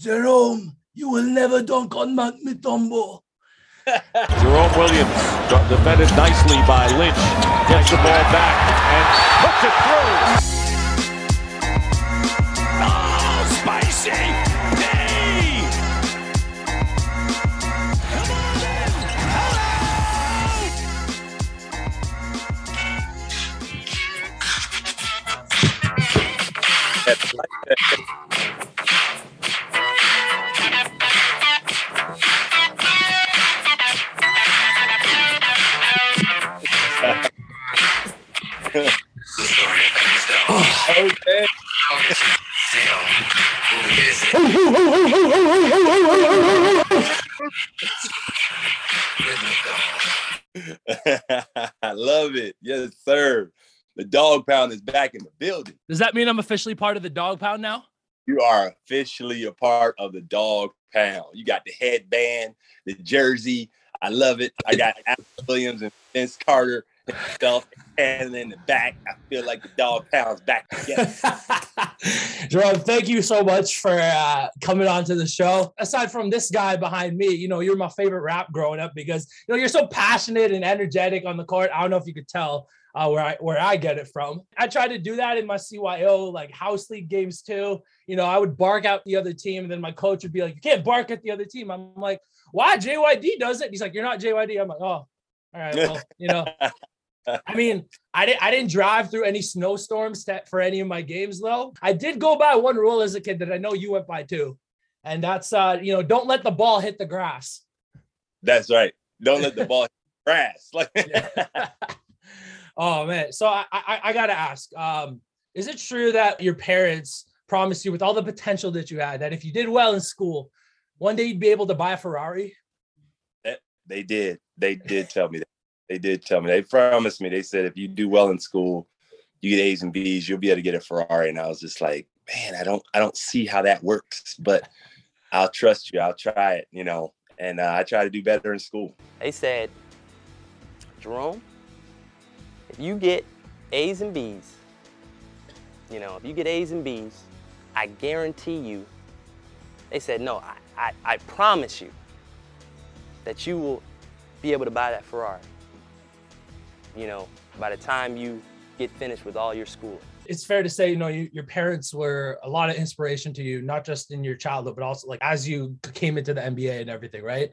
Jerome, you will never dunk on Mount Mutombo. Jerome Williams got defended nicely by Lynch. Gets the ball back and puts it through. Oh, spicy! Hey! Come on in! Hello! Okay. I love it. Yes, sir. The dog pound is back in the building. Does that mean I'm officially part of the dog pound now? You are officially a part of the dog pound. You got the headband, the jersey. I love it. I got Alvin Williams and Vince Carter himself. And in the back, I feel like the dog pound's back together. Jerome, thank you so much for uh, coming on to the show. Aside from this guy behind me, you know, you're my favorite rap growing up because you know you're so passionate and energetic on the court. I don't know if you could tell uh, where I where I get it from. I try to do that in my CYO like house league games too. You know, I would bark out the other team, and then my coach would be like, "You can't bark at the other team." I'm like, "Why? JYD does it." He's like, "You're not JYD." I'm like, "Oh, all right." Well, you know. I mean, I didn't I didn't drive through any snowstorms for any of my games though. I did go by one rule as a kid that I know you went by too. And that's uh, you know, don't let the ball hit the grass. That's right. Don't let the ball hit the grass. Like Oh man. So I I, I gotta ask, um, is it true that your parents promised you with all the potential that you had that if you did well in school, one day you'd be able to buy a Ferrari? they did. They did tell me that. They did tell me. They promised me. They said if you do well in school, you get A's and B's, you'll be able to get a Ferrari. And I was just like, man, I don't, I don't see how that works. But I'll trust you. I'll try it. You know. And uh, I try to do better in school. They said, Jerome, if you get A's and B's, you know, if you get A's and B's, I guarantee you, they said, no, I, I, I promise you that you will be able to buy that Ferrari. You know, by the time you get finished with all your school. it's fair to say, you know, you, your parents were a lot of inspiration to you, not just in your childhood, but also like as you came into the NBA and everything, right?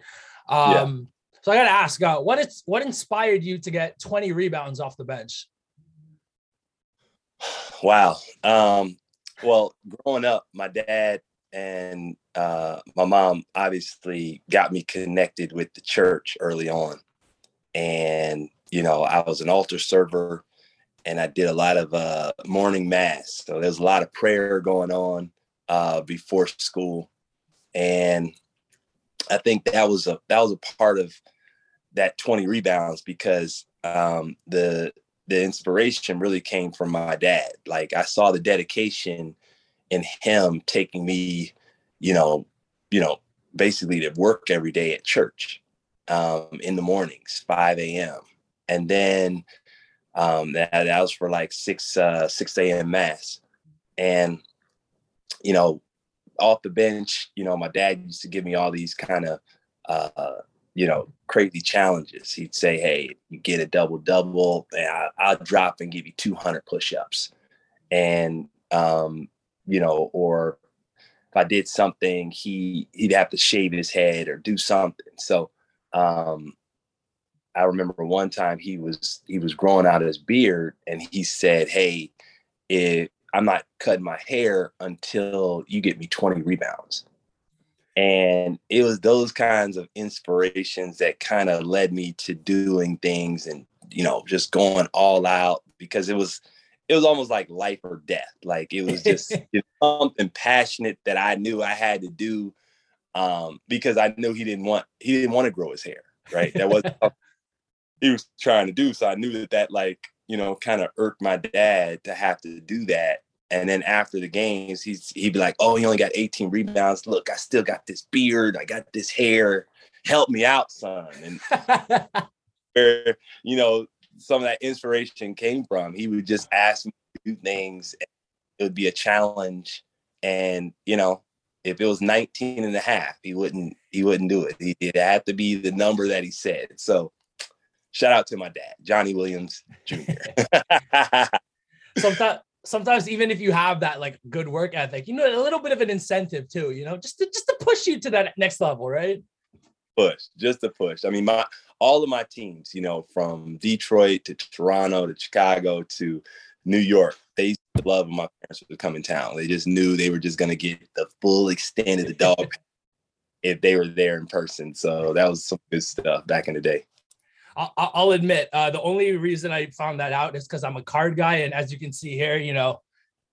Um, So I got to ask, uh, what is what inspired you to get 20 rebounds off the bench? Wow. Um, well, growing up, my dad and uh, my mom obviously got me connected with the church early on. And, you know, I was an altar server and I did a lot of uh, morning mass. So there's a lot of prayer going on uh, before school. And I think that was a that was a part of that 20 rebounds because um, the the inspiration really came from my dad. Like I saw the dedication in him taking me, you know, you know, basically to work every day at church um, in the mornings, 5 a.m. And then um, that, that was for like 6 uh, 6 a.m. mass. And, you know, off the bench, you know, my dad used to give me all these kind of uh, you know, crazy challenges. He'd say, "Hey, you get a double double, and I, I'll drop and give you 200 push-ups," and um, you know, or if I did something, he he'd have to shave his head or do something. So, um, I remember one time he was he was growing out his beard, and he said, "Hey, if I'm not cutting my hair until you get me 20 rebounds." and it was those kinds of inspirations that kind of led me to doing things and you know just going all out because it was it was almost like life or death. Like it was just something passionate that I knew I had to do um, because I knew he didn't want he didn't want to grow his hair. Right, that was he was trying to do. So I knew that that like you know kind of irked my dad to have to do that. And then after the games, he's he'd be like, "Oh, he only got 18 rebounds. Look, I still got this beard. I got this hair. Help me out, son." And where you know some of that inspiration came from. He would just ask me to do things. It would be a challenge. And, you know, if it was 19 and a half, he wouldn't, he wouldn't do it. He, it had to be the number that he said. So shout out to my dad, Johnny Williams Jr. sometimes, sometimes even if you have that like good work ethic, you know, a little bit of an incentive too, you know, just to, just to push you to that next level, right? Push, just to push. I mean, my all of my teams, you know, from Detroit to Toronto to Chicago to New York, they used to love when my parents would come in town. They just knew they were just going to get the full extent of the dog if they were there in person. So that was some good stuff back in the day. I'll admit, uh, the only reason I found that out is because I'm a card guy, and as you can see here, you know,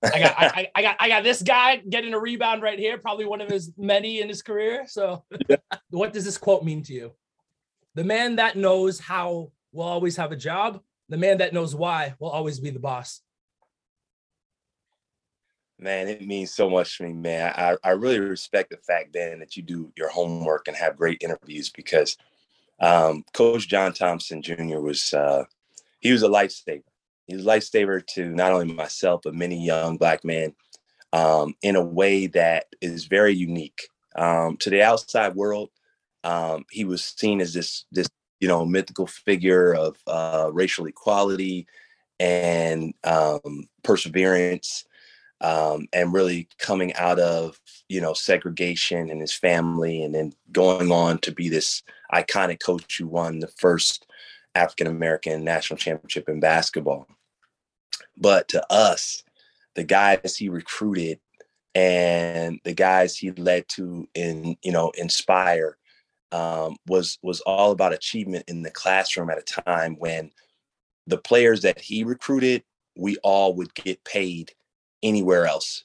I got I, I, got I got this guy getting a rebound right here, probably one of his many in his career. So, yeah. what does this quote mean to you? The man that knows how will always have a job. The man that knows why will always be the boss. Man, it means so much to me, man. I, I really respect the fact, Ben, that you do your homework and have great interviews because um, Coach John Thompson Jr. was uh, he was a lifesaver. He was a lifesaver to not only myself but many young black men um, in a way that is very unique um, to the outside world um, he was seen as this this you know mythical figure of uh, racial equality and um, perseverance um, and really coming out of you know segregation and his family and then going on to be this iconic coach who won the first african american national championship in basketball. But to us the guys he recruited and the guys he led to in you know inspire um, was was all about achievement in the classroom at a time when the players that he recruited, we all would get paid anywhere else,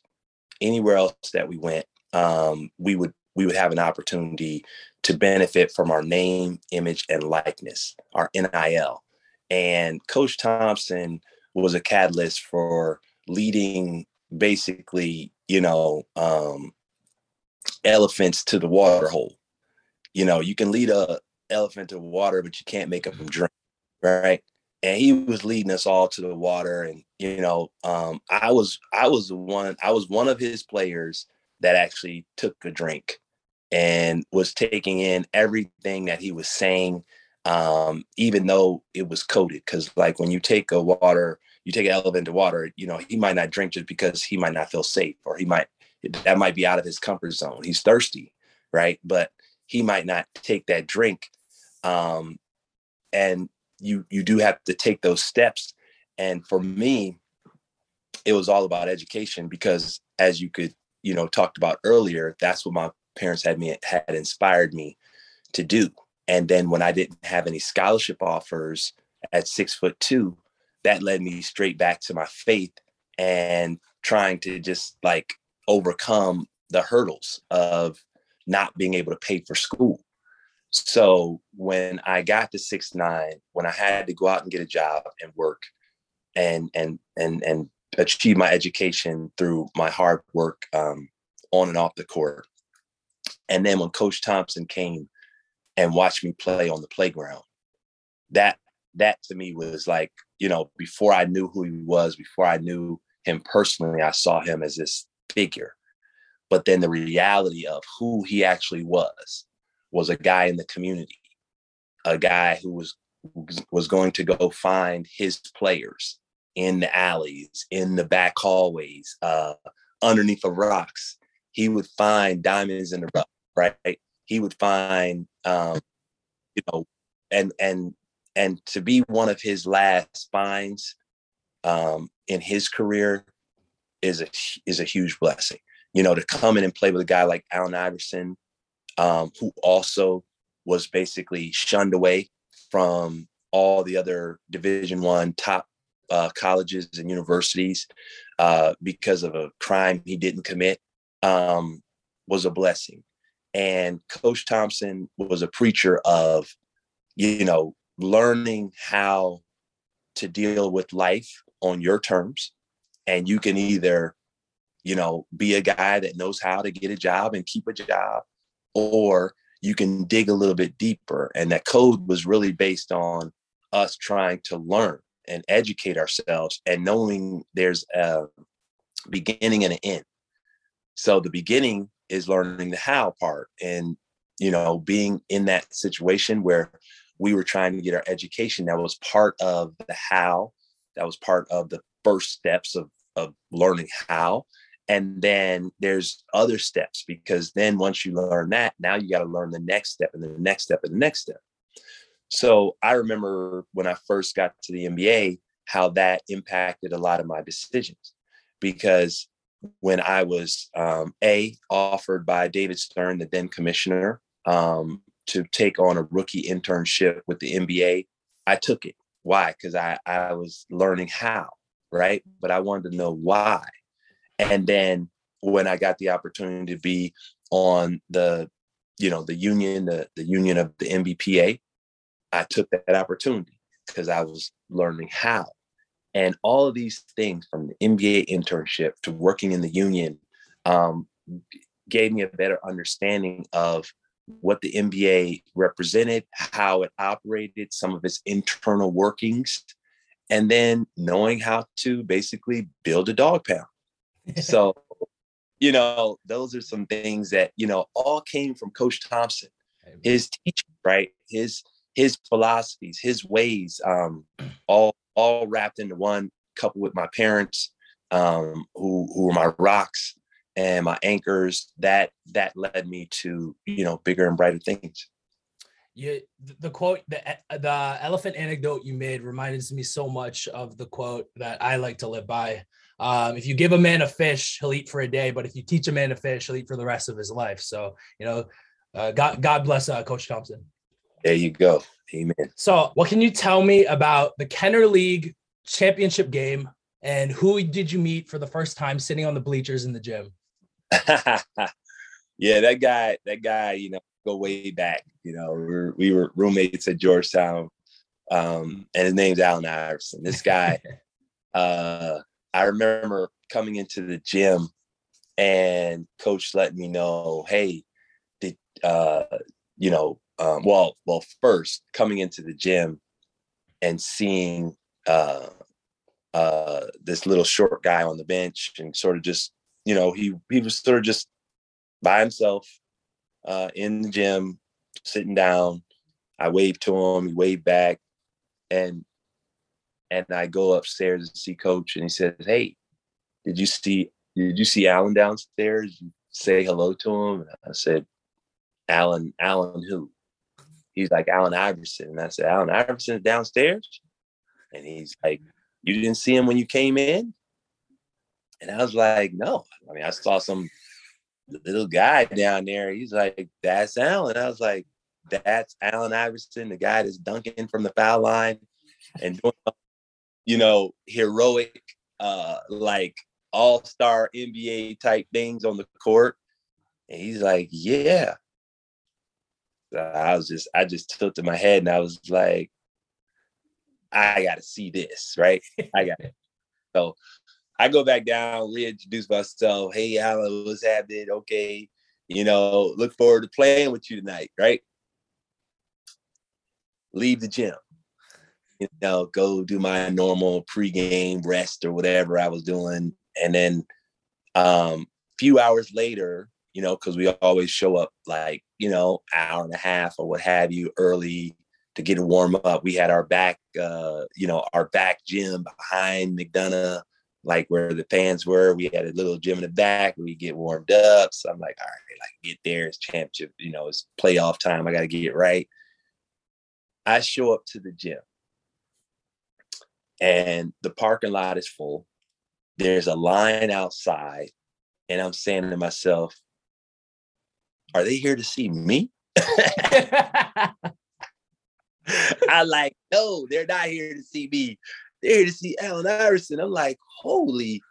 anywhere else that we went. Um, we would we would have an opportunity to benefit from our name, image, and likeness, our NIL. And Coach Thompson was a catalyst for leading basically, you know, um, elephants to the water hole you know, you can lead a elephant to water, but you can't make them drink, right? And he was leading us all to the water. And you know, um, I was I was the one I was one of his players that actually took a drink and was taking in everything that he was saying, um, even though it was coded. Because like when you take a water, you take an elephant to water, you know, he might not drink just because he might not feel safe, or he might that might be out of his comfort zone. He's thirsty, right? But he might not take that drink um, and you you do have to take those steps and for me it was all about education because as you could you know talked about earlier that's what my parents had me had inspired me to do and then when i didn't have any scholarship offers at six foot two that led me straight back to my faith and trying to just like overcome the hurdles of not being able to pay for school. So when I got to six nine, when I had to go out and get a job and work and and and and achieve my education through my hard work um, on and off the court. And then when Coach Thompson came and watched me play on the playground, that that to me was like, you know, before I knew who he was, before I knew him personally, I saw him as this figure but then the reality of who he actually was was a guy in the community, a guy who was was going to go find his players in the alleys, in the back hallways, uh, underneath the rocks. He would find diamonds in the rough, right? He would find, um, you know, and and and to be one of his last finds um, in his career is a is a huge blessing you know, to come in and play with a guy like Allen Iverson, um, who also was basically shunned away from all the other Division One top uh, colleges and universities uh, because of a crime he didn't commit um, was a blessing. And Coach Thompson was a preacher of, you know, learning how to deal with life on your terms. And you can either, you know, be a guy that knows how to get a job and keep a job, or you can dig a little bit deeper. And that code was really based on us trying to learn and educate ourselves and knowing there's a beginning and an end. So the beginning is learning the how part and you know being in that situation where we were trying to get our education that was part of the how that was part of the first steps of of learning how and then there's other steps because then once you learn that now you got to learn the next step and the next step and the next step so i remember when i first got to the nba how that impacted a lot of my decisions because when I was um, a offered by David Stern, the then commissioner, um, to take on a rookie internship with the NBA, I took it. Why? Because I I was learning how, right? But I wanted to know why. And then when I got the opportunity to be on the, you know, the union, the the union of the NBPA, I took that opportunity because I was learning how. And all of these things from the NBA internship to working in the union um, gave me a better understanding of what the NBA represented, how it operated, some of its internal workings, and then knowing how to basically build a dog pound. So, you know, those are some things that, you know, all came from Coach Thompson, his teaching, right? His his philosophies, his ways, um, all all wrapped into one, coupled with my parents, um, who who were my rocks and my anchors. That that led me to you know bigger and brighter things. You, the quote, the the elephant anecdote you made reminded me so much of the quote that I like to live by. Um, if you give a man a fish, he'll eat for a day, but if you teach a man to fish, he'll eat for the rest of his life. So, you know, uh, God, God bless uh, Coach Thompson. There you go. Amen. So, what can you tell me about the Kenner League championship game and who did you meet for the first time sitting on the bleachers in the gym? yeah, that guy, that guy, you know, go way back. You know, we were, we were roommates at Georgetown, um, and his name's Allen Iverson. This guy, uh, I remember coming into the gym and coach let me know, hey, did uh, you know, um, well, well, first coming into the gym and seeing uh, uh, this little short guy on the bench and sort of just, you know, he he was sort of just by himself uh, in the gym, sitting down. I waved to him, he waved back, and and I go upstairs to see coach, and he says, "Hey, did you see did you see Allen downstairs? say hello to him?" And I said, "Allen, Allen, who?" he's like Allen Iverson. And I said, Allen Iverson's downstairs? And he's like, You didn't see him when you came in? And I was like, No. I mean, I saw some little guy down there. He's like, That's Allen. I was like, That's Allen Iverson, the guy that's dunking from the foul line and doing, you know, heroic, uh, like all star NBA type things on the court. And he's like, Yeah. So I was just, I just tilted my head and I was like, I got to see this, right? I got it. So I go back down, reintroduce myself. Hey, Allen, what's happening? Okay. You know, look forward to playing with you tonight, right? Leave the gym. You know, go do my normal pregame rest or whatever I was doing. And then um few hours later, you know, because we always show up like, you know, hour and a half or what have you early to get a warm up. We had our back, uh, you know, our back gym behind McDonough, like where the fans were. We had a little gym in the back we get warmed up. So I'm like, all right, like get there. It's championship, you know, it's playoff time. I got to get it right. I show up to the gym and the parking lot is full. There's a line outside. And I'm saying to myself, are they here to see me? I like, no, they're not here to see me. they're here to see Allen Iverson. I'm like, holy,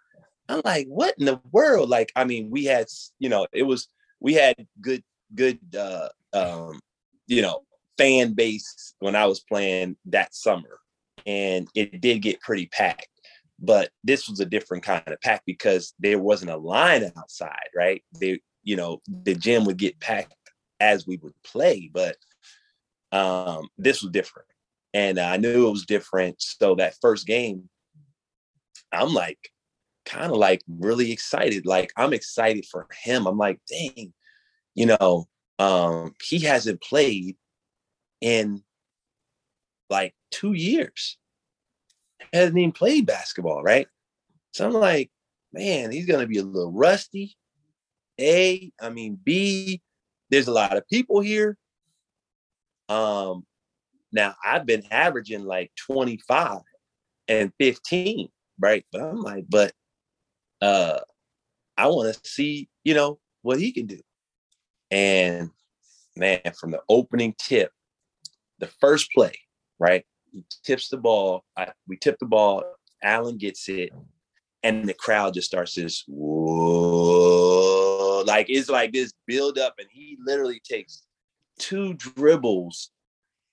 I'm like, what in the world? Like, I mean, we had, you know, it was we had good, good uh um, you know, fan base when I was playing that summer. And it did get pretty packed. But this was a different kind of pack because there wasn't a line outside, right? They, you know, the gym would get packed as we would play, but um, this was different. And I knew it was different. So that first game, I'm like, kind of like really excited. Like I'm excited for him. I'm like, dang, you know, um, he hasn't played in like two years. Hasn't even played basketball, right? So I'm like, man, he's gonna be a little rusty. A, I mean, B, there's a lot of people here. Um, now I've been averaging like 25 and 15, right? But I'm like, but uh I want to see, you know, what he can do. And man, from the opening tip, the first play, right? He tips the ball. I, we tip the ball. Allen gets it, and the crowd just starts this whoa, like it's like this build up, and he literally takes two dribbles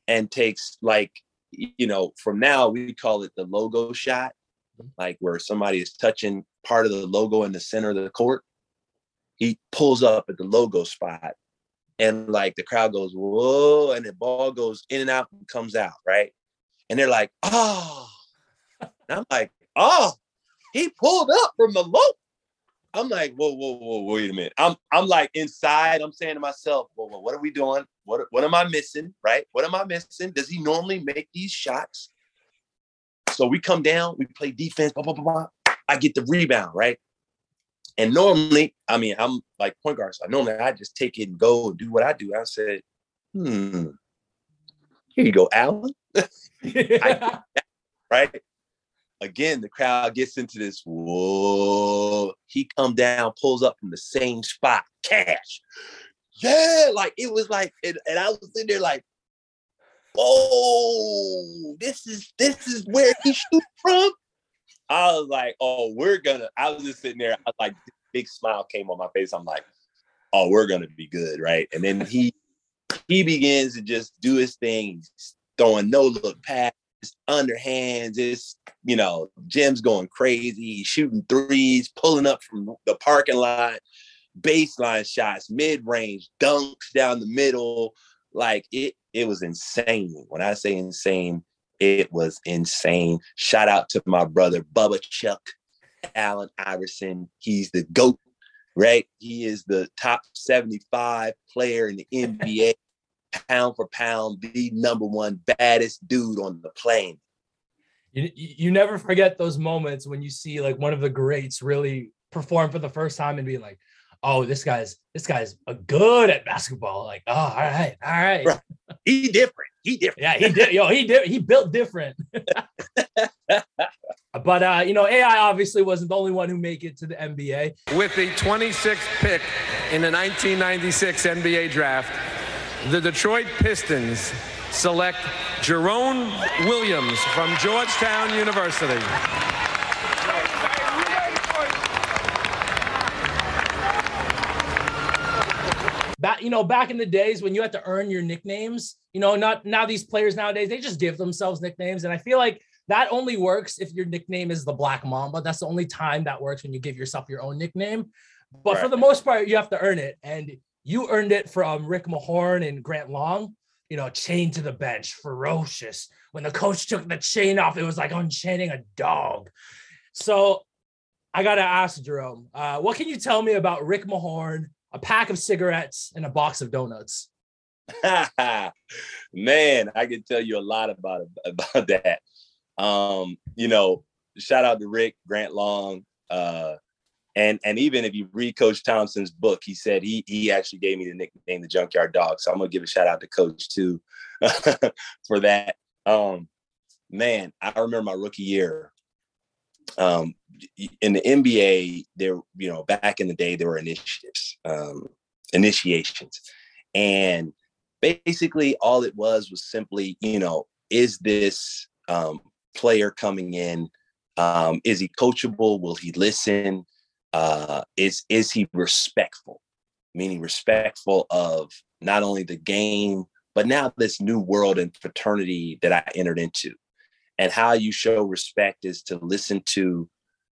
and takes like you know from now we call it the logo shot, mm-hmm. like where somebody is touching part of the logo in the center of the court. He pulls up at the logo spot and like the crowd goes whoa and the ball goes in and out and comes out right? And they're like oh. And i'm like oh he pulled up from the loop. i'm like whoa whoa whoa wait a minute. I'm i'm like inside. I'm saying to myself whoa, whoa what are we doing? What what am i missing right? What am i missing? Does he normally make these shots? So we come down we play defense blah, blah, blah, blah. i get the rebound right and normally, I mean, I'm like point guard, so normally I just take it and go and do what I do. I said, hmm, here you go, Allen. I, right? Again, the crowd gets into this. Whoa! He come down, pulls up from the same spot. Cash, yeah! Like it was like, and, and I was sitting there like, oh, this is this is where he shoot from. I was like, oh, we're gonna. I was just sitting there. I was like, big smile came on my face. I'm like, oh, we're gonna be good, right? And then he he begins to just do his thing, throwing no look pass, underhands. It's you know, gym's going crazy. Shooting threes, pulling up from the parking lot, baseline shots, mid range, dunks down the middle. Like it, it was insane. When I say insane, it was insane. Shout out to my brother Bubba Chuck, Allen Iverson. He's the GOAT, right? He is the top 75 player in the NBA, pound for pound, the number one baddest dude on the planet. You, you never forget those moments when you see like one of the greats really perform for the first time and being like, oh, this guy's this guy's good at basketball. Like, oh, all right, all right. right. He different. He different. Yeah, he did. Yo, he did. He built different. but uh, you know, AI obviously wasn't the only one who made it to the NBA. With the 26th pick in the 1996 NBA draft, the Detroit Pistons select Jerome Williams from Georgetown University. back you know back in the days when you had to earn your nicknames you know not now these players nowadays they just give themselves nicknames and i feel like that only works if your nickname is the black mamba that's the only time that works when you give yourself your own nickname but right. for the most part you have to earn it and you earned it from rick mahorn and grant long you know chained to the bench ferocious when the coach took the chain off it was like unchaining a dog so i gotta ask jerome uh, what can you tell me about rick mahorn a pack of cigarettes, and a box of donuts. Man, I can tell you a lot about about that. Um, you know, shout out to Rick Grant Long. Uh, and and even if you read Coach Thompson's book, he said he he actually gave me the nickname the Junkyard Dog. So I'm gonna give a shout out to Coach too for that. Um, man, I remember my rookie year um, in the NBA, there, you know, back in the day, there were initiatives, um, initiations, and basically all it was was simply, you know, is this um, player coming in? Um, is he coachable? Will he listen? Uh, is is he respectful? Meaning respectful of not only the game, but now this new world and fraternity that I entered into. And how you show respect is to listen to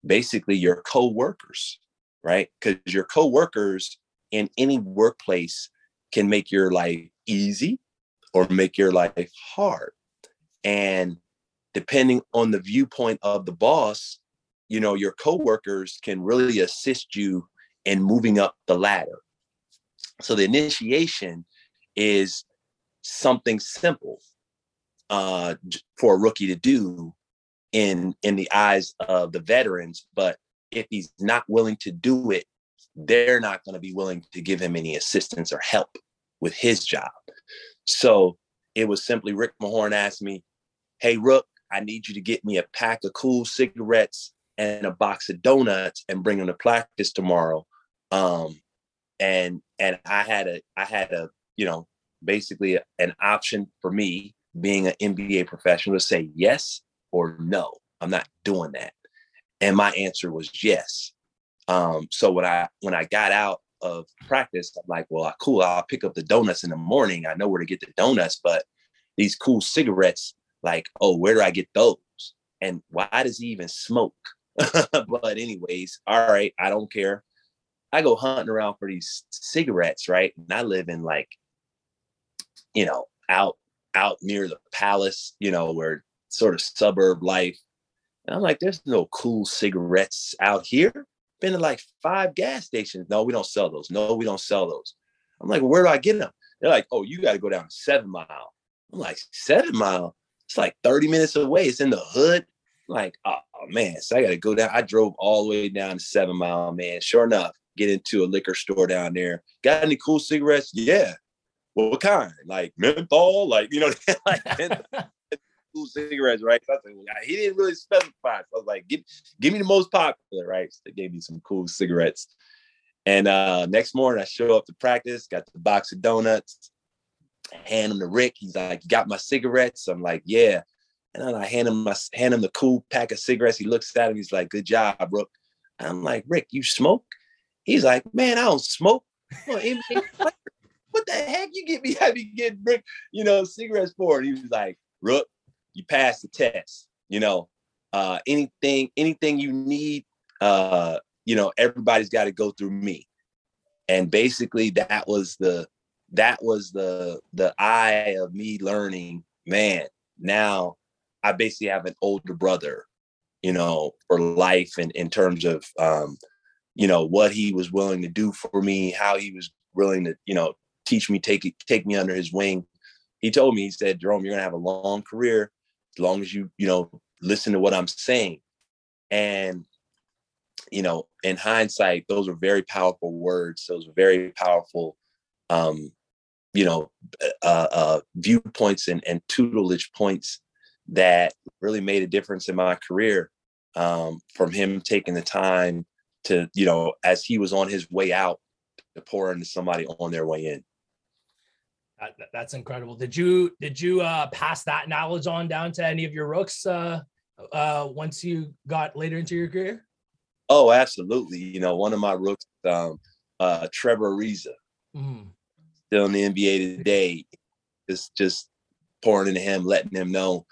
basically your co-workers, right? Because your co-workers in any workplace can make your life easy or make your life hard. And depending on the viewpoint of the boss, you know, your coworkers can really assist you in moving up the ladder. So the initiation is something simple uh, for a rookie to do in in the eyes of the veterans, but if he's not willing to do it, they're not going to be willing to give him any assistance or help with his job. So it was simply Rick Mahorn asked me, Hey, Rook, I need you to get me a pack of Kool cigarettes and a box of donuts and bring them to practice tomorrow. Um, and and I had a I had a you know basically an option for me being an NBA professional to say yes or no. I'm not doing that. And my answer was yes. Um, so when I when I got out of practice, I'm like, well, cool. I'll pick up the donuts in the morning. I know where to get the donuts, but these Kool cigarettes, like, oh, where do I get those? And why does he even smoke? but anyways, all right, I don't care. I go hunting around for these cigarettes, right? And I live in like, you know, out out near the palace, you know, where sort of suburb life. And I'm like, there's no Kool cigarettes out here been to like five gas stations. No, we don't sell those. No, we don't sell those. I'm like, where do I get them? They're like, oh, you got to go down seven mile. I'm like, seven mile? It's like 30 minutes away. It's in the hood. Like, oh, man. So I got to go down. I drove all the way down to seven mile, man. Sure enough, get into a liquor store down there. Got any Kool cigarettes? Yeah. Well, what kind? Like menthol? Like, you know, like Kool cigarettes, right? So I well, he didn't really specify. So I was like, give, give me the most popular, right? So they gave me some Kool cigarettes. And uh, next morning, I show up to practice, got the box of donuts, hand him to Rick. He's like, "You got my cigarettes?" I'm like, "Yeah." And then I hand him my hand him the Kool pack of cigarettes. He looks at him. He's like, "Good job, Rook." I'm like, "Rick, you smoke?" He's like, "Man, I don't smoke." what the heck you get me? Be getting Rick, you know, cigarettes for? And he was like, Rook, you pass the test. You know, uh, anything anything you need, uh, you know, everybody's got to go through me. And basically, that was the that was the the eye of me learning. Man, now I basically have an older brother, you know, for life, and in terms of um, you know what he was willing to do for me, how he was willing to, you know, teach me, take take me under his wing. He told me, he said, Jerome, you're gonna have a long career as long as you you know listen to what i'm saying and you know in hindsight those are very powerful words those are very powerful um you know uh, uh viewpoints and, and tutelage points that really made a difference in my career um from him taking the time to you know as he was on his way out to pour into somebody on their way in that, that's incredible. Did you did you uh, pass that knowledge on down to any of your rooks uh, uh, once you got later into your career? Oh, absolutely. You know, one of my rooks, um, uh, Trevor Ariza, mm. Still in the NBA today, is just pouring into him, letting him know,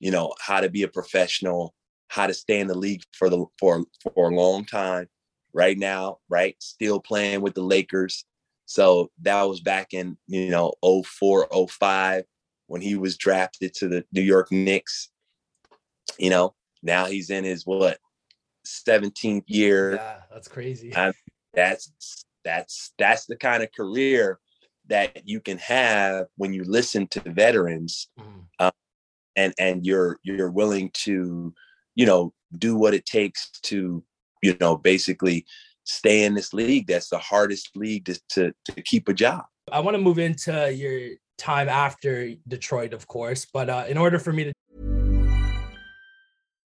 you know, how to be a professional, how to stay in the league for the for for a long time. Right now, right, still playing with the Lakers so that was back in, you know, 04, 05 when he was drafted to the New York Knicks. You know, now he's in his what 17th year. Yeah, that's crazy. And that's that's that's the kind of career that you can have when you listen to veterans mm. um, and and you're you're willing to you know do what it takes to you know basically stay in this league that's the hardest league to, to, to keep a job. I want to move into your time after Detroit, of course, but uh, in order for me to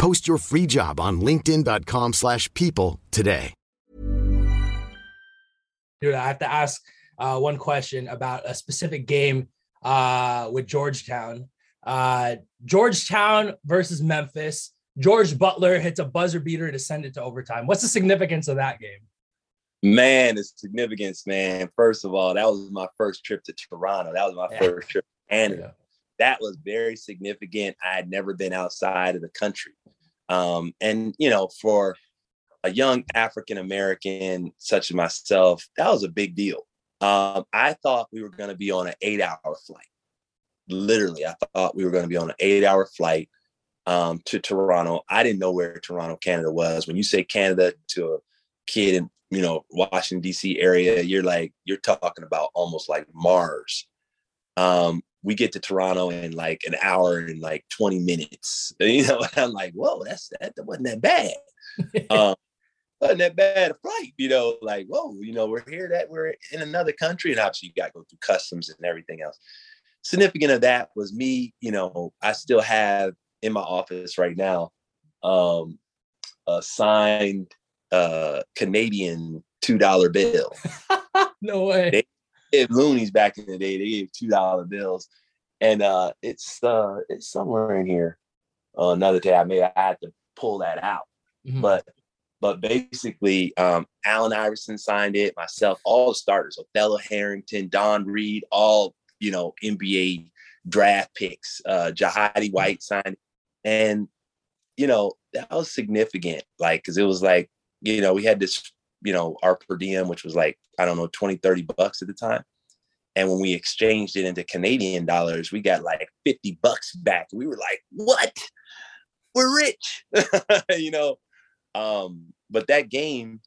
Post your free job on linkedin.com/people slash people today. Dude, I have to ask uh, one question about a specific game uh, with Georgetown. Uh, Georgetown versus Memphis. George Butler hits a buzzer beater to send it to overtime. What's the significance of that game? Man, the significance, man. First of all, that was my first trip to Toronto. That was my Yeah. first trip to Canada. That was very significant. I had never been outside of the country. Um, and you know, for a young African American such as myself, that was a big deal. Um, I thought we were going to be on an eight-hour flight. Literally, I thought we were going to be on an eight-hour flight um, to Toronto. I didn't know where Toronto, Canada was. When you say Canada to a kid in you know Washington D.C. area, you're like you're talking about almost like Mars. Um, we get to Toronto in like an hour and like 20 minutes. You know, I'm like, whoa, that's that, that wasn't that bad. um, wasn't that bad a flight, you know, like, whoa, you know, we're here that we're in another country, and obviously you got to go through customs and everything else. Significant of that was me, you know, I still have in my office right now um a signed uh Canadian two dollar bill. no way. They gave loonies back in the day, they gave two dollar bills. And uh it's uh it's somewhere in here. Uh, another day I may I had to pull that out Mhm. but but basically um Allen Iverson signed it myself all the starters Othello Harrington Don Reid all you know NBA draft picks uh Jahidi White signed it. and you know that was significant like because it was like you know we had this you know our per diem which was like I don't know 20 30 bucks at the time. And when we exchanged it into Canadian dollars we got like 50 bucks back. We were like what? We're rich. You know um, but that game,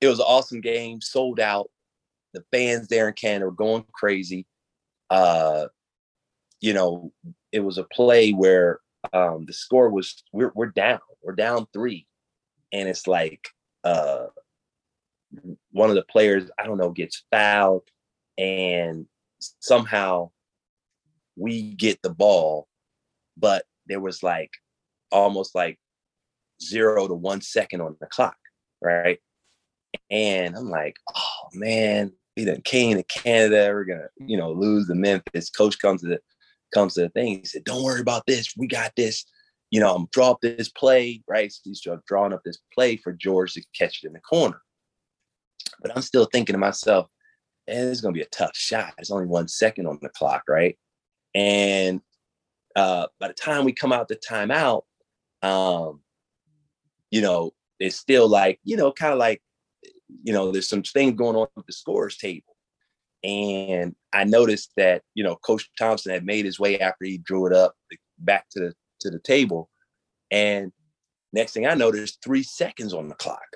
it was an awesome game, sold out. The fans there in Canada were going crazy. Uh, you know, it was a play where um, the score was we're we're down, we're down three, and it's like uh, one of the players I don't know gets fouled, and somehow we get the ball, but there was like almost like zero to one second on the clock, right? And I'm like, oh man, we done came to Canada. We're gonna, you know, lose the Memphis. Coach comes to the comes to the thing. He said, "Don't worry about this. We got this." You know, I'm draw up this play, right? So he's drawing up this play for George to catch it in the corner. But I'm still thinking to myself, "Man, it's gonna be a tough shot. There's only one second on the clock, right?" And uh, by the time we come out the timeout, um, you know, it's still like, you know, kind of like, you know, there's some things going on with the scores table. And I noticed that, you know, Coach Thompson had made his way after he drew it up back to the to the table. And next thing I noticed, three seconds on the clock.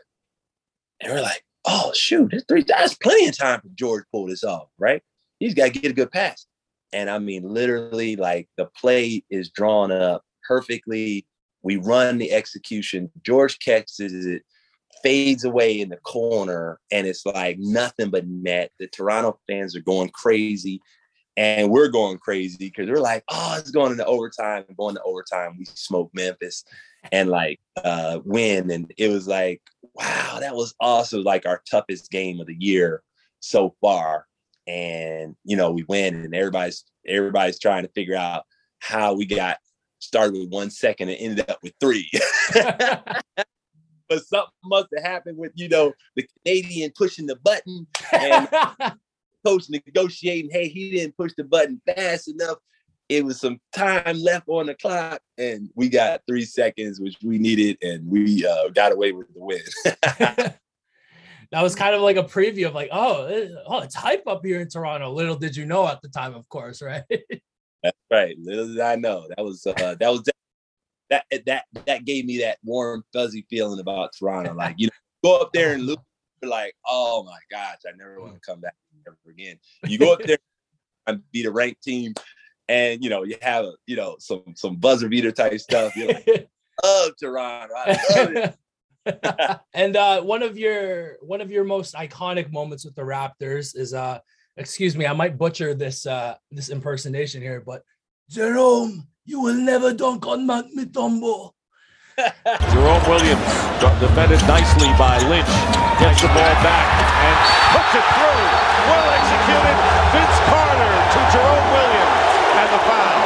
And we're like, oh shoot, there's three that's plenty of time for George pull this off, right? He's got to get a good pass. And I mean, literally, like the play is drawn up perfectly. We run the execution. George catches it, fades away in the corner, and it's like nothing but net. The Toronto fans are going crazy, and we're going crazy because we're like, oh, it's going into overtime. Going to overtime, we smoke Memphis and like uh win. And it was like, wow, that was also like our toughest game of the year so far. And you know, we win, and everybody's everybody's trying to figure out how we got started with one second and ended up with three. but something must have happened with you know the Canadian pushing the button and coach negotiating. Hey, he didn't push the button fast enough. It was some time left on the clock, and we got three seconds, which we needed, and we uh, got away with the win. that was kind of like a preview of like, oh, oh, it's hype up here in Toronto. Little did you know at the time, of course, right? That's right. Little did I know. That was uh, that was that that that gave me that warm fuzzy feeling about Toronto. Like you know, go up there and look like, oh my gosh, I never want to come back ever again. You go up there and beat a ranked team, and you know you have a you know some some buzzer beater type stuff. You're like, love Toronto. I love it. and uh, one of your one of your most iconic moments with the Raptors is uh excuse me, I might butcher this uh this impersonation here, but Jerome, you will never dunk on Mount Mutombo. Jerome Williams defended nicely by Lynch. Gets the ball back and puts it through. Well executed. Vince Carter to Jerome Williams and the foul.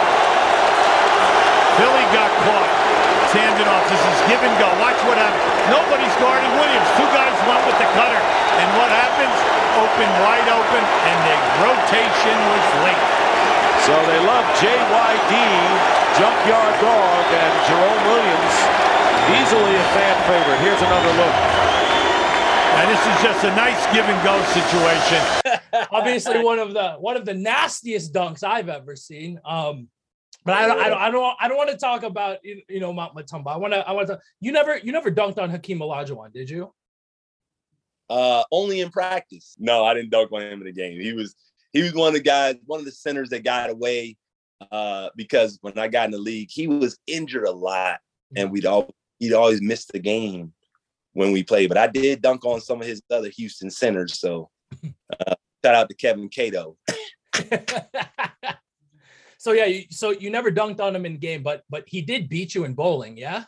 Billy got caught. Handed. This is give and go. Watch what happens. Nobody's guarding Williams. Two guys went with the cutter. And what happens? Open, wide open, and the rotation was late. So they love JYD, Junkyard Dog, and Jerome Williams. Easily a fan favorite. Here's another look. And this is just a nice give and go situation. obviously one of the one of the nastiest dunks I've ever seen. Um, but I don't, I don't, I don't, I don't want to talk about you you know Mount Mutombo. I want to, I want to. You never, you never dunked on Hakeem Olajuwon, did you? Uh, only in practice. No, I didn't dunk on him in the game. He was he was one of the guys, one of the centers that got away uh, because when I got in the league, he was injured a lot, and we'd all he'd always miss the game when we played. But I did dunk on some of his other Houston centers. So uh, shout out to Kelvin Cato. so yeah, you, so you never dunked on him in game, but but he did beat you in bowling, yeah.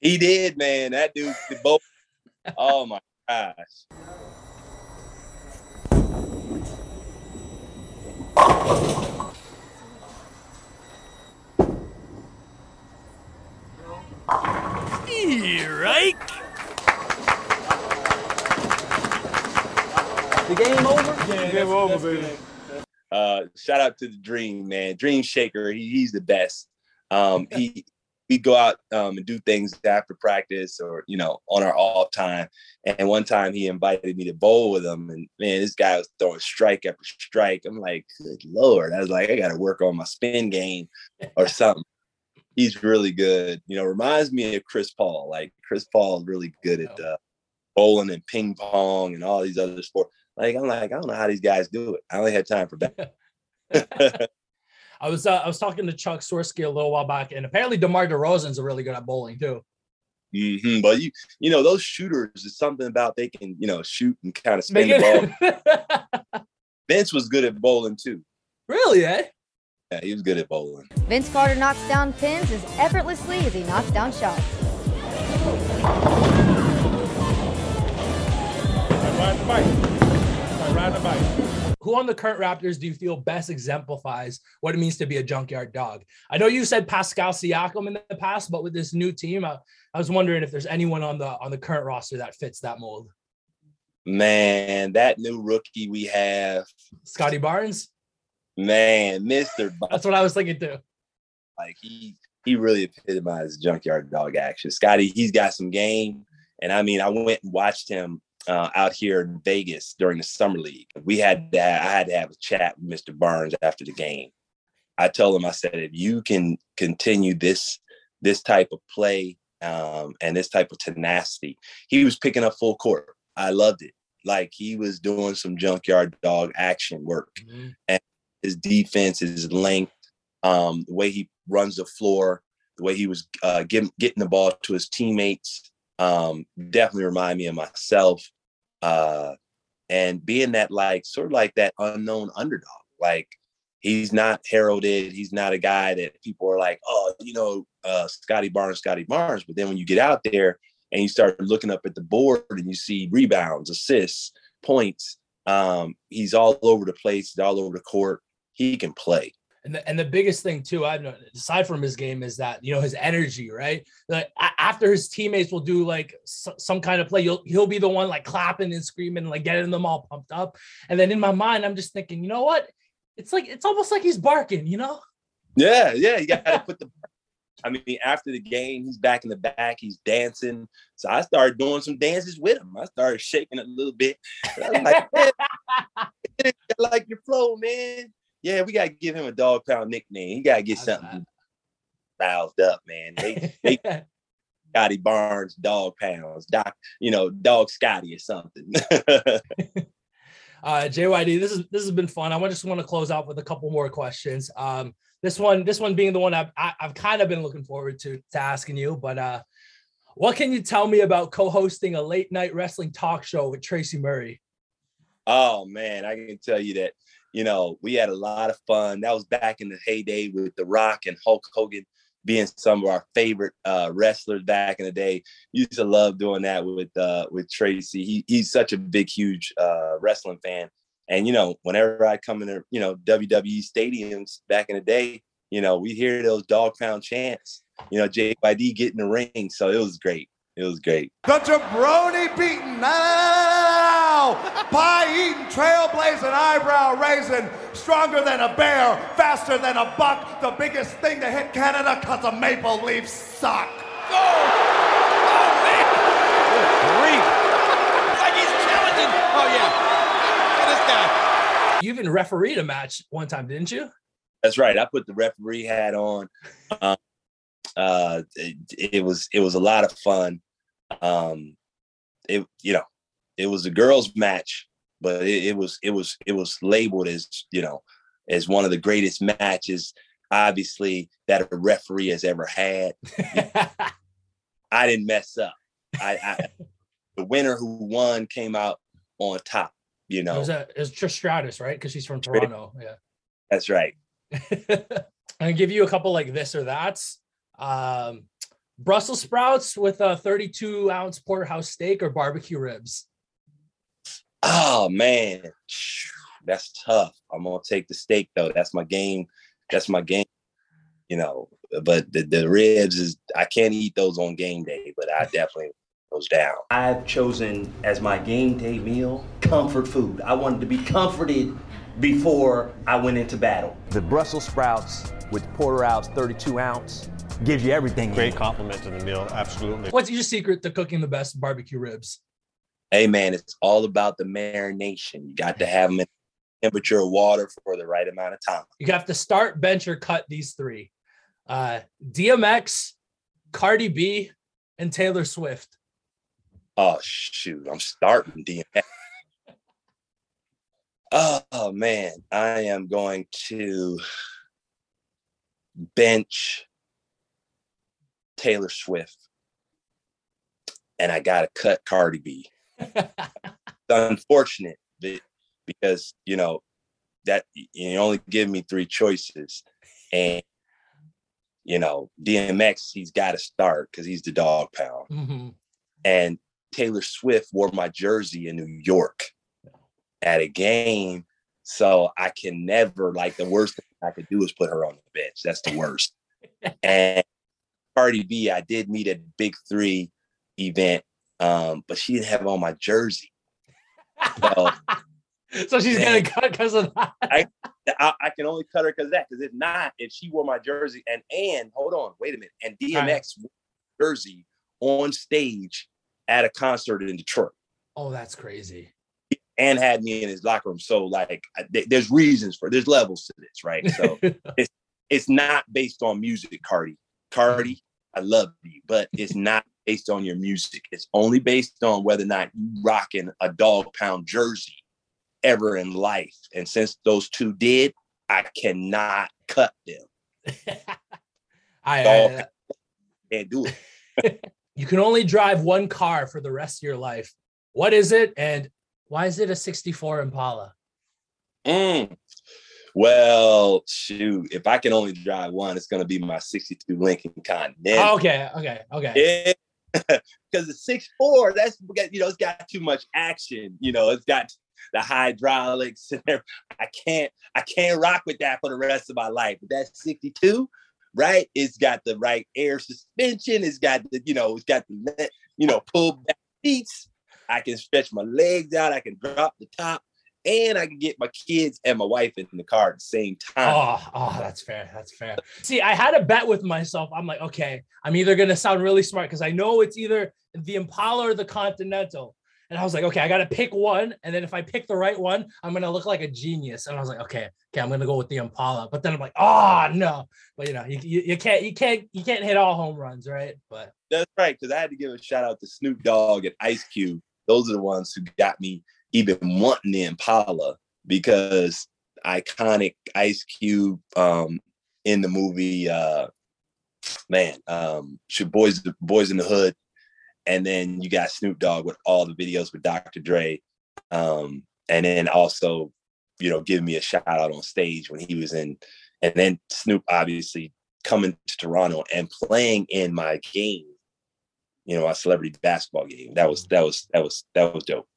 He did, man. That dude, both. oh my gosh. Right? The game over? Game over, baby. Uh, shout out to the Dream man, Dream Shaker. He, he's the best. Um, he we go out um, and do things after practice or you know on our off time. And one time he invited me to bowl with him, and man, this guy was throwing strike after strike. I'm like, good lord! I was like, I got to work on my spin game or something. He's really good. You know, reminds me of Chris Paul. Like Chris Paul is really good at uh, bowling and ping pong and all these other sports. Like I'm like, I don't know how these guys do it. I only had time for that. I was uh, I was talking to Chuck Swirsky a little while back, and apparently DeMar DeRozan's really good at bowling too. hmm But you, you know, those shooters is something about they can, you know, shoot and kind of spin the ball. Vince was good at bowling too. really, eh? Yeah, he was good at bowling. Vince Carter knocks down pins as effortlessly as he knocks down shots. Riding the bike. Riding the bike. Who on the current Raptors do you feel best exemplifies what it means to be a junkyard dog? I know you said Pascal Siakam in the past, but with this new team, I, I was wondering if there's anyone on the on the current roster that fits that mold. Man, that new rookie we have, Scottie Barnes. man, Mister. That's what I was thinking too. Like he he really epitomized junkyard dog action. Scottie, he's got some game, and I mean, I went and watched him uh, out here in Vegas during the summer league. We had to, I had to have a chat with Mr. Barnes after the game. I told him, I said, if you can continue this this type of play um, and this type of tenacity, he was picking up full court. I loved it. Like he was doing some junkyard dog action work, Mm-hmm. and his defense, his length, um, the way he runs the floor, the way he was uh, getting getting the ball to his teammates, um, definitely remind me of myself. Uh, and being that like sort of like that unknown underdog, like he's not heralded. He's not a guy that people are like, oh, you know, uh, Scottie Barnes, Scottie Barnes. But then when you get out there and you start looking up at the board and you see rebounds, assists, points, um, he's all over the place. He's all over the court. He can play. And the, and the biggest thing too, I've noticed, aside from his game, is that you know his energy, right? Like after his teammates will do like s- some kind of play, you'll he'll be the one like clapping and screaming, like getting them all pumped up. And then in my mind, I'm just thinking, you know what? It's like it's almost like he's barking, you know? Yeah, yeah, you got to put the. I mean, after the game, he's back in the back, he's dancing. So I started doing some dances with him. I started shaking a little bit. I like, "Man, I like your flow, man. Yeah, we gotta give him a dog pound nickname. He gotta get something roused up, man. They, they Scottie Barnes, dog pounds, doc, you know, dog Scottie or something. uh JYD, this is this has been fun. I just want to close out with a couple more questions. Um, this one, this one being the one I've I, I've kind of been looking forward to to asking you, but uh, what can you tell me about co-hosting a late night wrestling talk show with Tracy Murray? Oh man, I can tell you that, you know, we had a lot of fun. That was back in the heyday with The Rock and Hulk Hogan being some of our favorite uh, wrestlers back in the day. Used to love doing that with uh, with Tracy. He he's such a big, huge uh, wrestling fan. And you know, whenever I come into you know WWE stadiums back in the day, you know, we hear those dog pound chants. You know, JYD get in the ring, so it was great. It was great. The jabroni beating, now pie eating, trailblazing, eyebrow raising, stronger than a bear, faster than a buck, the biggest thing to hit Canada because the Maple Leafs suck. Go! Oh, man! Grief. Like he's challenging. Oh yeah. Look at this guy. You even refereed a match one time, didn't you? That's right. I put the referee hat on. Um, uh, it, it was it was a lot of fun. Um, it you know, it was a girls' match, but it, it was it was it was labeled as you know as one of the greatest matches, obviously that a referee has ever had. I didn't mess up. I, I the winner who won came out on top. You It know, was a, it was Trish Stratus, right? Because she's from Toronto. Yeah. that's right. and give you a couple like this or that's. Um, Brussels sprouts with a 32 ounce porterhouse steak or barbecue ribs. Oh man, that's tough. I'm gonna take the steak though. That's my game. That's my game. You know, but the, the ribs is I can't eat those on game day, but I definitely goes down. I've chosen as my game day meal comfort food. I wanted to be comforted before I went into battle. The Brussels sprouts with porterhouse 32 ounce gives you everything. Great compliment to the meal. Absolutely. What's your secret to cooking the best barbecue ribs? Hey man, it's all about the marination. You got to have them in temperature of water for the right amount of time. You have to start, bench, or cut these three: uh, DMX, Cardi B, and Taylor Swift. Oh shoot, I'm starting DMX. Oh man, I am going to bench Taylor Swift. And I gotta cut Cardi B. it's unfortunate because you know that you only give me three choices. And you know, DMX, he's got to start because he's the dog pound. Mhm. And Taylor Swift wore my jersey in New York at a game. So I can never like the worst thing I could do is put her on the bench. That's the worst. and Cardi B, I did meet at Big Three event, um, but she didn't have on my jersey. So So she's Man. gonna cut because of that. I, I I can only cut her because of that. Because if not, if she wore my jersey and and hold on, wait a minute, and DMX my jersey on stage at a concert in Detroit Oh, that's crazy. and had me in his locker room. So like, th- there's reasons for there's levels to this, right? So it's it's not based on music, Cardi. Cardi, I love you, but it's not based on your music. It's only based on whether or not you rocking a dog pound jersey ever in life. And since those two did, I cannot cut them. I, Dog I- can't do it. you can only drive one car for the rest of your life. What is it, and why is it a '64 Impala? Mm. Well, shoot, if I can only drive one, it's gonna be my 62 Lincoln Continental. Oh, okay, okay, okay. Because the six four, that's you know, it's got too much action. You know, it's got the hydraulics and. I can't I can't rock with that for the rest of my life. But that's 62, right? It's got the right air suspension. It's got the you know, it's got the you know pull back seats. I can stretch my legs out. I can drop the top and I can get my kids and my wife in the car at the same time. Oh, oh, that's fair. That's fair. See, I had a bet with myself. I'm like, okay, I'm either gonna sound really smart because I know it's either the Impala or the Continental. And I was like, okay, I gotta pick one. And then if I pick the right one, I'm gonna look like a genius. And I was like, okay, okay, I'm gonna go with the Impala. But then I'm like, oh no. But you know, you, you, you can't you can't you can't hit all home runs, right? But that's right, because I had to give a shout out to Snoop Dogg and Ice Cube. Those are the ones who got me even wanting the Impala because iconic Ice Cube um, in the movie, uh, man, um, boys boys in the hood, and then you got Snoop Dogg with all the videos with Dr. Dre, um, and then also, you know, giving me a shout out on stage when he was in, and then Snoop obviously coming to Toronto and playing in my game, you know, my celebrity basketball game. That was that was that was that was dope.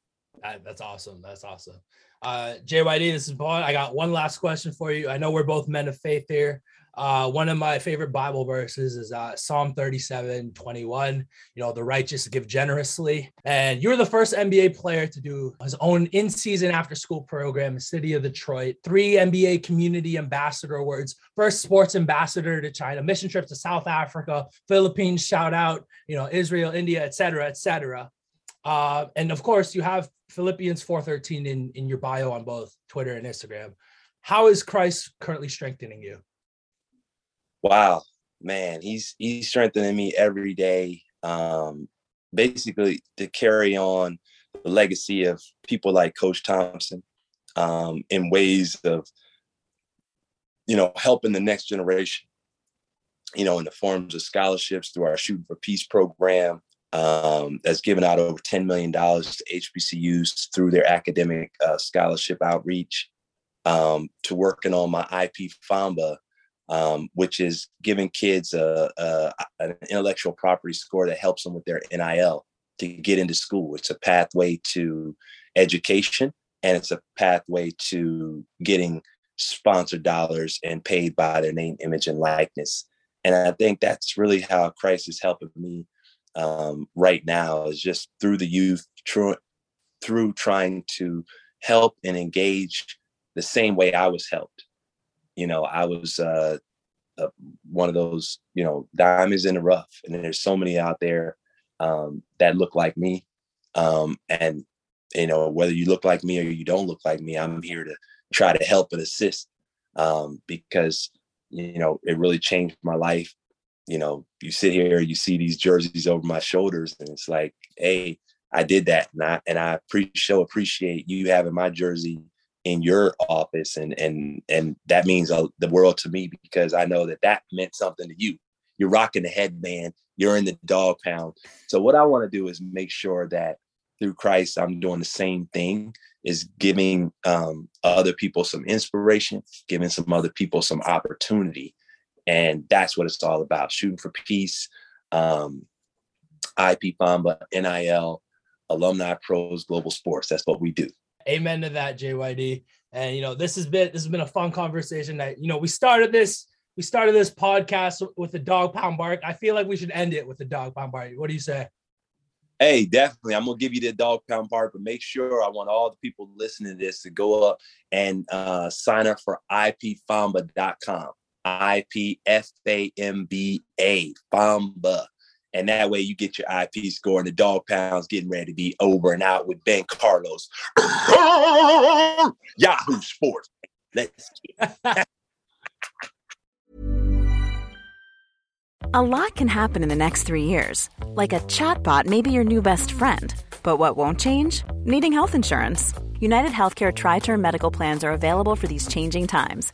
That, that's awesome. That's awesome. Uh, JYD, this is Paul. I got one last question for you. I know we're both men of faith here. Uh, one of my favorite Bible verses is uh, Psalm 37 21. You know, the righteous give generously. And you're the first NBA player to do his own in season after school program, City of Detroit, three NBA Community Ambassador Awards, first sports ambassador to China, mission trip to South Africa, Philippines, shout out, you know, Israel, India, et cetera, et cetera. Uh, and of course, you have Philippians 4:13 in in your bio on both Twitter and Instagram. How is Christ currently strengthening you? Wow, man, he's he's strengthening me every day. Um, basically to carry on the legacy of people like Coach Thompson um, in ways of you know helping the next generation. You know, in the forms of scholarships through our Shooting for Peace program, um, that's given out over $10 million to HBCUs through their academic uh, scholarship outreach, um, to working on my IP FAMBA, um, which is giving kids a, a, an intellectual property score that helps them with their NIL to get into school. It's a pathway to education and it's a pathway to getting sponsored dollars and paid by their name, image, and likeness. And I think that's really how Christ is helping me um, right now is just through the youth, through, through trying to help and engage the same way I was helped. You know, I was uh, uh, one of those, you know, diamonds in the rough, and there's so many out there um, that look like me. Um, and you know, whether you look like me or you don't look like me, I'm here to try to help and assist um, because you know it really changed my life you know, you sit here, you see these jerseys over my shoulders, and it's like, hey, I did that, and I and I pre- show appreciate you having my jersey in your office, and and and that means the world to me because I know that that meant something to you. You're rocking the headband, you're in the dog pound. So what I want to do is make sure that through Christ, I'm doing the same thing is giving um, other people some inspiration, giving some other people some opportunity and that's what it's all about shooting for peace um, ip famba nil alumni pros global sports that's what we do amen to that jyd and you know this has been this has been a fun conversation that you know we started this we started this podcast with the dog pound bark i feel like we should end it with the dog pound bark what do you say Hey, definitely. I'm gonna give you the dog pound part, but make sure I want all the people listening to this to go up and uh, sign up for ipfamba.com. I P F A M B A, Famba. And that way you get your IP score and the dog pounds getting ready to be over and out with Ben Carlos. Yahoo Sports. Let's get A lot can happen in the next three years. Like a chatbot may be your new best friend. But what won't change? Needing health insurance. United Healthcare Tri Term Medical Plans are available for these changing times